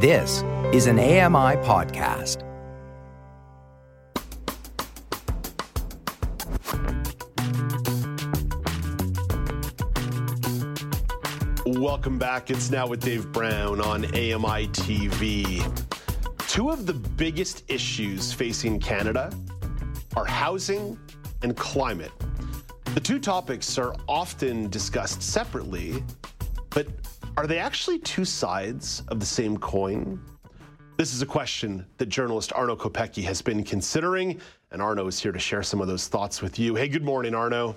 This is an AMI podcast. Welcome back. It's now with Dave Brown on AMI TV. Two of the biggest issues facing Canada are housing and climate. The two topics are often discussed separately, but are they actually two sides of the same coin? This is a question that journalist Arno Kopecky has been considering, and Arno is here to share some of those thoughts with you. Hey, good morning, Arno.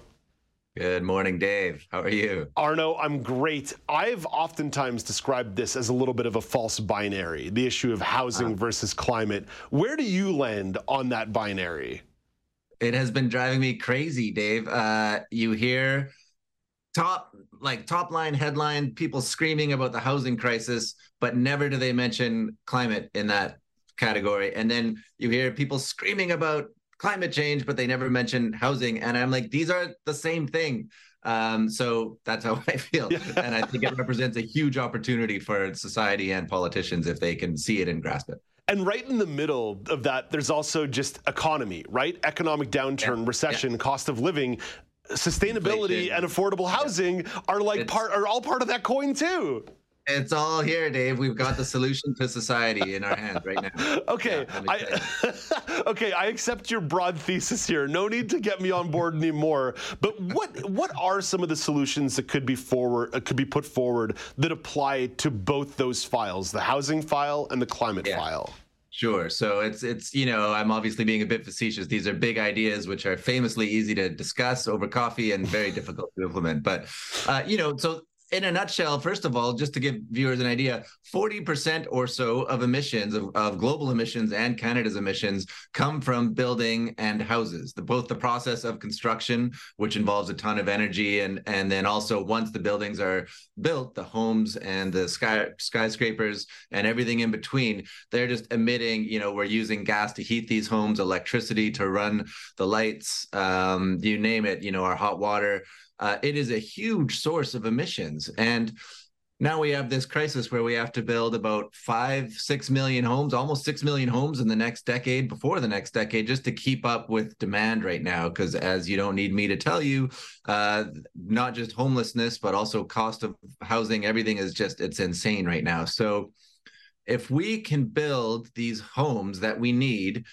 Good morning, Dave. How are you? Arno, I'm great. I've oftentimes described this as a little bit of a false binary, the issue of housing uh, versus climate. Where do you land on that binary? It has been driving me crazy, Dave. Uh, you hear top like top line headline people screaming about the housing crisis but never do they mention climate in that category. And then you hear people screaming about climate change but they never mention housing. And i'm like these are the same thing. Um, so that's how i feel. And i think it represents a huge opportunity for society and politicians if they can see it and grasp it. And right in the middle of that, there's also just economy, right? Economic downturn, yeah. recession, yeah. cost of living sustainability and affordable housing are like it's, part are all part of that coin too. It's all here, Dave. We've got the solution to society in our hands right now. Okay, yeah, I, okay, I accept your broad thesis here. No need to get me on board anymore. But what what are some of the solutions that could be forward uh, could be put forward that apply to both those files, the housing file and the climate yeah. file? Sure. So it's it's you know I'm obviously being a bit facetious. These are big ideas which are famously easy to discuss over coffee and very difficult to implement. But uh, you know, so in a nutshell, first of all, just to give viewers an idea, 40% or so of emissions, of, of, global emissions and Canada's emissions, come from building and houses. The, both the process of construction, which involves a ton of energy, and, and then also once the buildings are built, the homes and the sky, skyscrapers and everything in between, they're just emitting, you know, we're using gas to heat these homes, electricity to run the lights, um, you name it, you know, our hot water uh, it is a huge source of emissions. And now we have this crisis where we have to build about five, six million homes, almost six million homes in the next decade, before the next decade, just to keep up with demand right now. Because as you don't need me to tell you, uh, not just homelessness, but also cost of housing, everything is just, it's insane right now. So if we can build these homes that we need,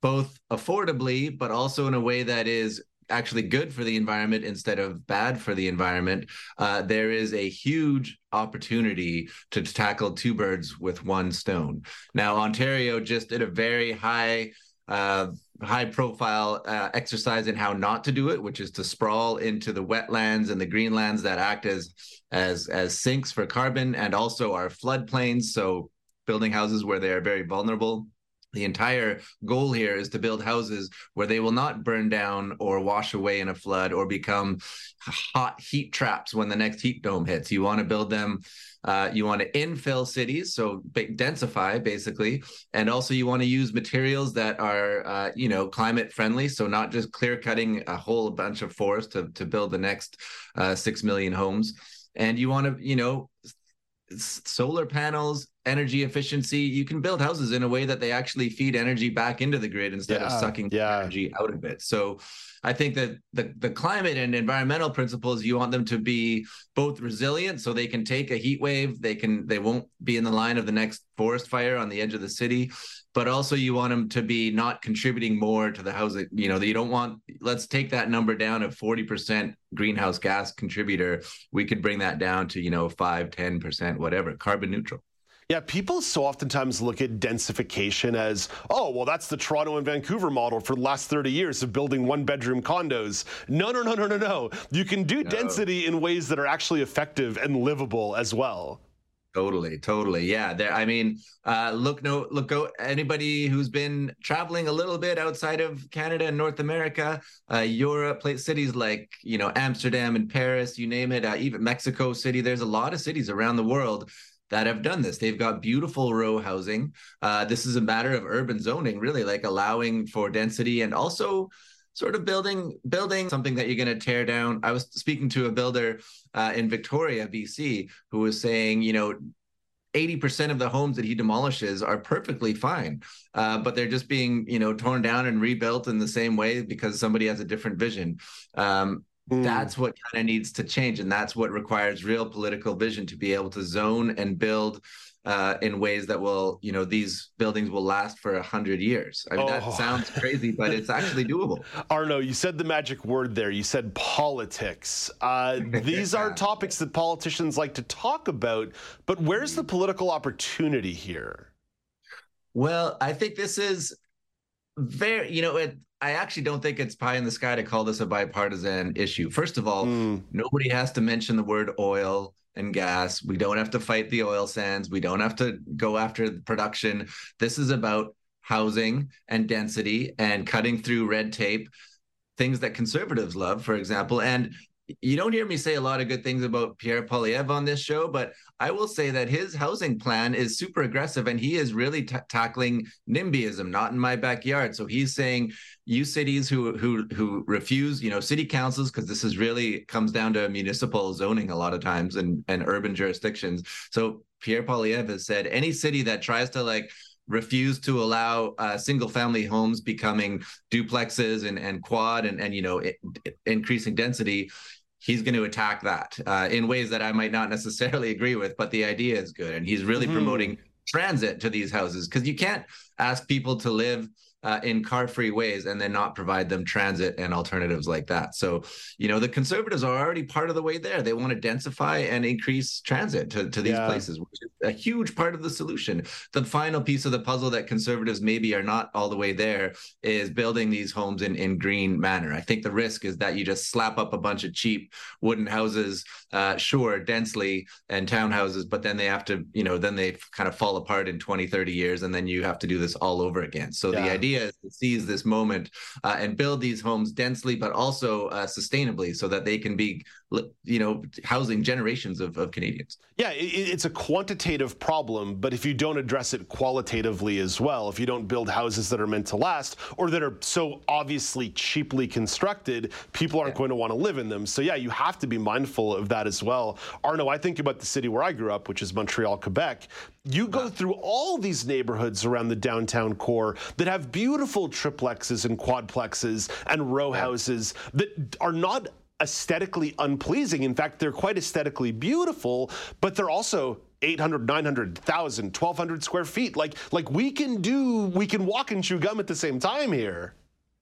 both affordably, but also in a way that is actually good for the environment instead of bad for the environment, uh, there is a huge opportunity to tackle two birds with one stone. Now, Ontario just did a very high uh, high profile uh, exercise in how not to do it, which is to sprawl into the wetlands and the greenlands that act as as as sinks for carbon and also our floodplains. So building houses where they are very vulnerable the entire goal here is to build houses where they will not burn down or wash away in a flood or become hot heat traps when the next heat dome hits. You want to build them. Uh, you want to infill cities, so densify basically, and also you want to use materials that are, uh, you know, climate friendly. So not just clear cutting a whole bunch of forest to to build the next uh, six million homes. And you want to, you know, solar panels, energy efficiency. You can build houses in a way that they actually feed energy back into the grid instead yeah, of sucking yeah. energy out of it. So I think that the, the climate and environmental principles, you want them to be both resilient so they can take a heat wave, they can they won't be in the line of the next forest fire on the edge of the city, but also you want them to be not contributing more to the housing. You know, that you don't want let's take that number down of 40% greenhouse gas contributor. We could bring that down to, you know, 5, 10%, whatever, carbon neutral. Yeah, people so oftentimes look at densification as, oh, well, that's the Toronto and Vancouver model for the last 30 years of building one bedroom condos. No, no, no, no, no, no. You can do no. density in ways that are actually effective and livable as well. Totally, totally. Yeah. There I mean, uh look no look go anybody who's been traveling a little bit outside of Canada and North America, uh Europe, place cities like, you know, Amsterdam and Paris, you name it, uh, even Mexico City, there's a lot of cities around the world that have done this. They've got beautiful row housing. Uh, this is a matter of urban zoning, really, like allowing for density and also sort of building building something that you're going to tear down. I was speaking to a builder uh, in Victoria, BC, who was saying, you know, 80% of the homes that he demolishes are perfectly fine uh, but they're just being you know torn down and rebuilt in the same way because somebody has a different vision um, mm. that's what kind of needs to change and that's what requires real political vision to be able to zone and build uh, in ways that will, you know, these buildings will last for a hundred years. I mean, oh. that sounds crazy, but it's actually doable. Arno, you said the magic word there. You said politics. Uh, these are topics that politicians like to talk about, but where's the political opportunity here? Well, I think this is very, you know, it, I actually don't think it's pie in the sky to call this a bipartisan issue. First of all, mm. nobody has to mention the word oil and gas. We don't have to fight the oil sands. We don't have to go after production. This is about housing and density and cutting through red tape, things that conservatives love, for example. And you don't hear me say a lot of good things about Pierre Poilievre on this show, but I will say that his housing plan is super aggressive and he is really t- tackling NIMBYism, not in my backyard. So he's saying you cities who who who refuse, you know, city councils, because this is really comes down to municipal zoning a lot of times and, and urban jurisdictions. So Pierre Poilievre has said any city that tries to like refused to allow uh, single family homes becoming duplexes and, and quad and, and you know it, it, increasing density he's going to attack that uh, in ways that i might not necessarily agree with but the idea is good and he's really mm-hmm. promoting transit to these houses because you can't ask people to live uh, in car-free ways and then not provide them transit and alternatives like that. So, you know, the conservatives are already part of the way there. They want to densify and increase transit to, to these yeah. places, which is a huge part of the solution. The final piece of the puzzle that conservatives maybe are not all the way there is building these homes in, in green manner. I think the risk is that you just slap up a bunch of cheap wooden houses, uh, sure, densely and townhouses, but then they have to, you know, then they kind of fall apart in 20, 30 years, and then you have to do this all over again. So yeah. the idea is to seize this moment uh, and build these homes densely, but also uh, sustainably, so that they can be, you know, housing generations of, of Canadians. Yeah, it, it's a quantitative problem, but if you don't address it qualitatively as well, if you don't build houses that are meant to last or that are so obviously cheaply constructed, people aren't yeah. going to want to live in them. So yeah, you have to be mindful of that as well. Arno, I think about the city where I grew up, which is Montreal, Quebec. You go through all these neighborhoods around the downtown core that have beautiful triplexes and quadplexes and row houses that are not aesthetically unpleasing. In fact, they're quite aesthetically beautiful, but they're also 800, 900, 1,000, 1,200 square feet. Like, like we can do, we can walk and chew gum at the same time here.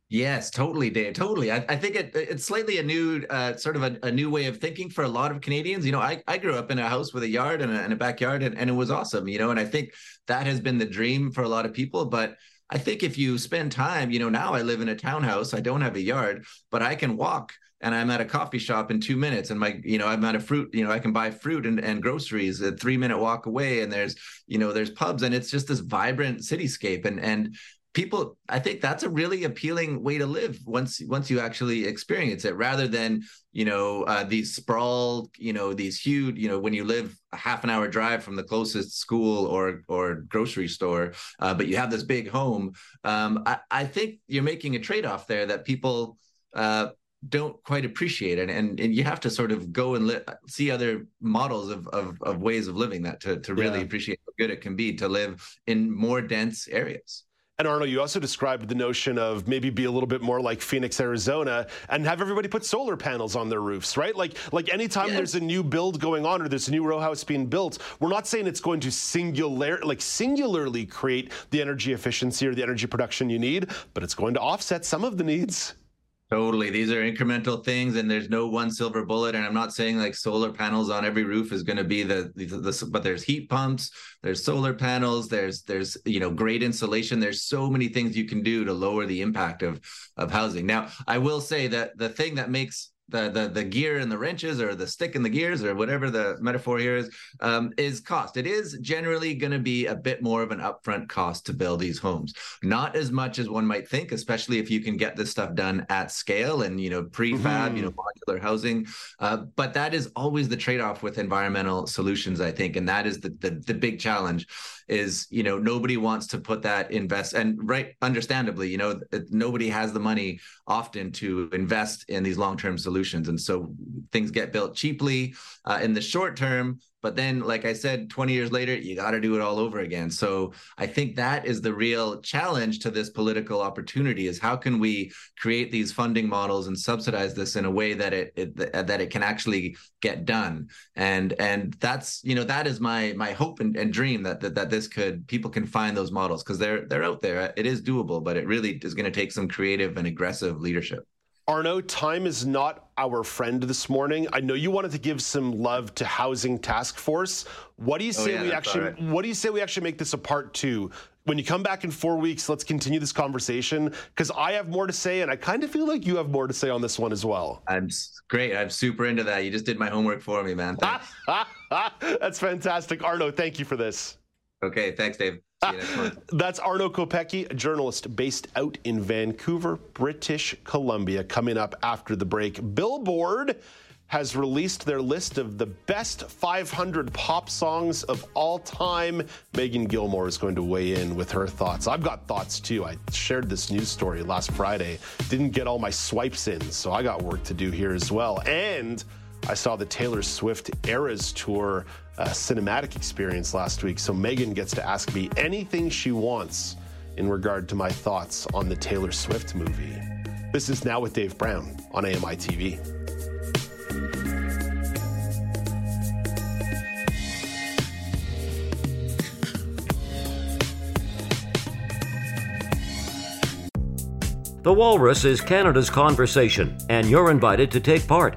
Yes, totally, Dave. Totally. I, I think it, it's slightly a new, uh, sort of a, a, new way of thinking for a lot of Canadians. You know, I, I grew up in a house with a yard and a, and a backyard, and, and it was awesome. You know, and I think that has been the dream for a lot of people. But I think if you spend time, you know, now I live in a townhouse. I don't have a yard, but I can walk and I'm at a coffee shop in two minutes and my, you know, I'm at a fruit, you know, I can buy fruit and, and groceries a three minute walk away. And there's, you know, there's pubs and it's just this vibrant cityscape. And, and people i think that's a really appealing way to live once once you actually experience it rather than you know uh, these sprawled you know these huge you know when you live a half an hour drive from the closest school or or grocery store uh, but you have this big home um, I, I, think you're making a trade-off there that people uh, don't quite appreciate it and, and you have to sort of go and li- see other models of, of, of ways of living that to, to really yeah. appreciate how good it can be to live in more dense areas and Arnold, you also described the notion of maybe be a little bit more like Phoenix, Arizona, and have everybody put solar panels on their roofs, right? Like, like anytime yeah. there's a new build going on or there's a new row house being built, we're not saying it's going to singular, like singularly create the energy efficiency or the energy production you need, but it's going to offset some of the needs. Totally. These are incremental things and there's no one silver bullet. And I'm not saying like solar panels on every roof is going to be the, the, the, but there's heat pumps, there's solar panels, there's, there's, you know, great insulation. There's so many things you can do to lower the impact of, of housing. Now, I will say that the thing that makes the the the gear and the wrenches or the stick and the gears or whatever the metaphor here is um, is cost. It is generally going to be a bit more of an upfront cost to build these homes. Not as much as one might think, especially if you can get this stuff done at scale and you know prefab, mm-hmm. you know modular housing. Uh, but that is always the trade off with environmental solutions, I think, and that is the the, the big challenge is you know nobody wants to put that invest and right understandably you know nobody has the money often to invest in these long term solutions solutions. And so things get built cheaply uh, in the short term, but then, like I said, 20 years later, you got to do it all over again. So I think that is the real challenge to this political opportunity: is how can we create these funding models and subsidize this in a way that it, it that it can actually get done. And and that's you know that is my my hope and, and dream that, that that this could people can find those models because they're they're out there. It is doable, but it really is going to take some creative and aggressive leadership. Arno, time is not our friend this morning. I know you wanted to give some love to Housing Task Force. What do you oh, say oh, yeah, we actually right. what do you say we actually make this a part two? When you come back in four weeks, let's continue this conversation because I have more to say, and I kind of feel like you have more to say on this one as well. I'm great. I'm super into that. You just did my homework for me, man. That's fantastic, Arno. Thank you for this. Okay, thanks, Dave. That's Arno Kopecky, a journalist based out in Vancouver, British Columbia. Coming up after the break, Billboard has released their list of the best 500 pop songs of all time. Megan Gilmore is going to weigh in with her thoughts. I've got thoughts too. I shared this news story last Friday. Didn't get all my swipes in, so I got work to do here as well. And I saw the Taylor Swift Eras Tour uh, cinematic experience last week, so Megan gets to ask me anything she wants in regard to my thoughts on the Taylor Swift movie. This is Now with Dave Brown on AMI TV. The Walrus is Canada's conversation, and you're invited to take part.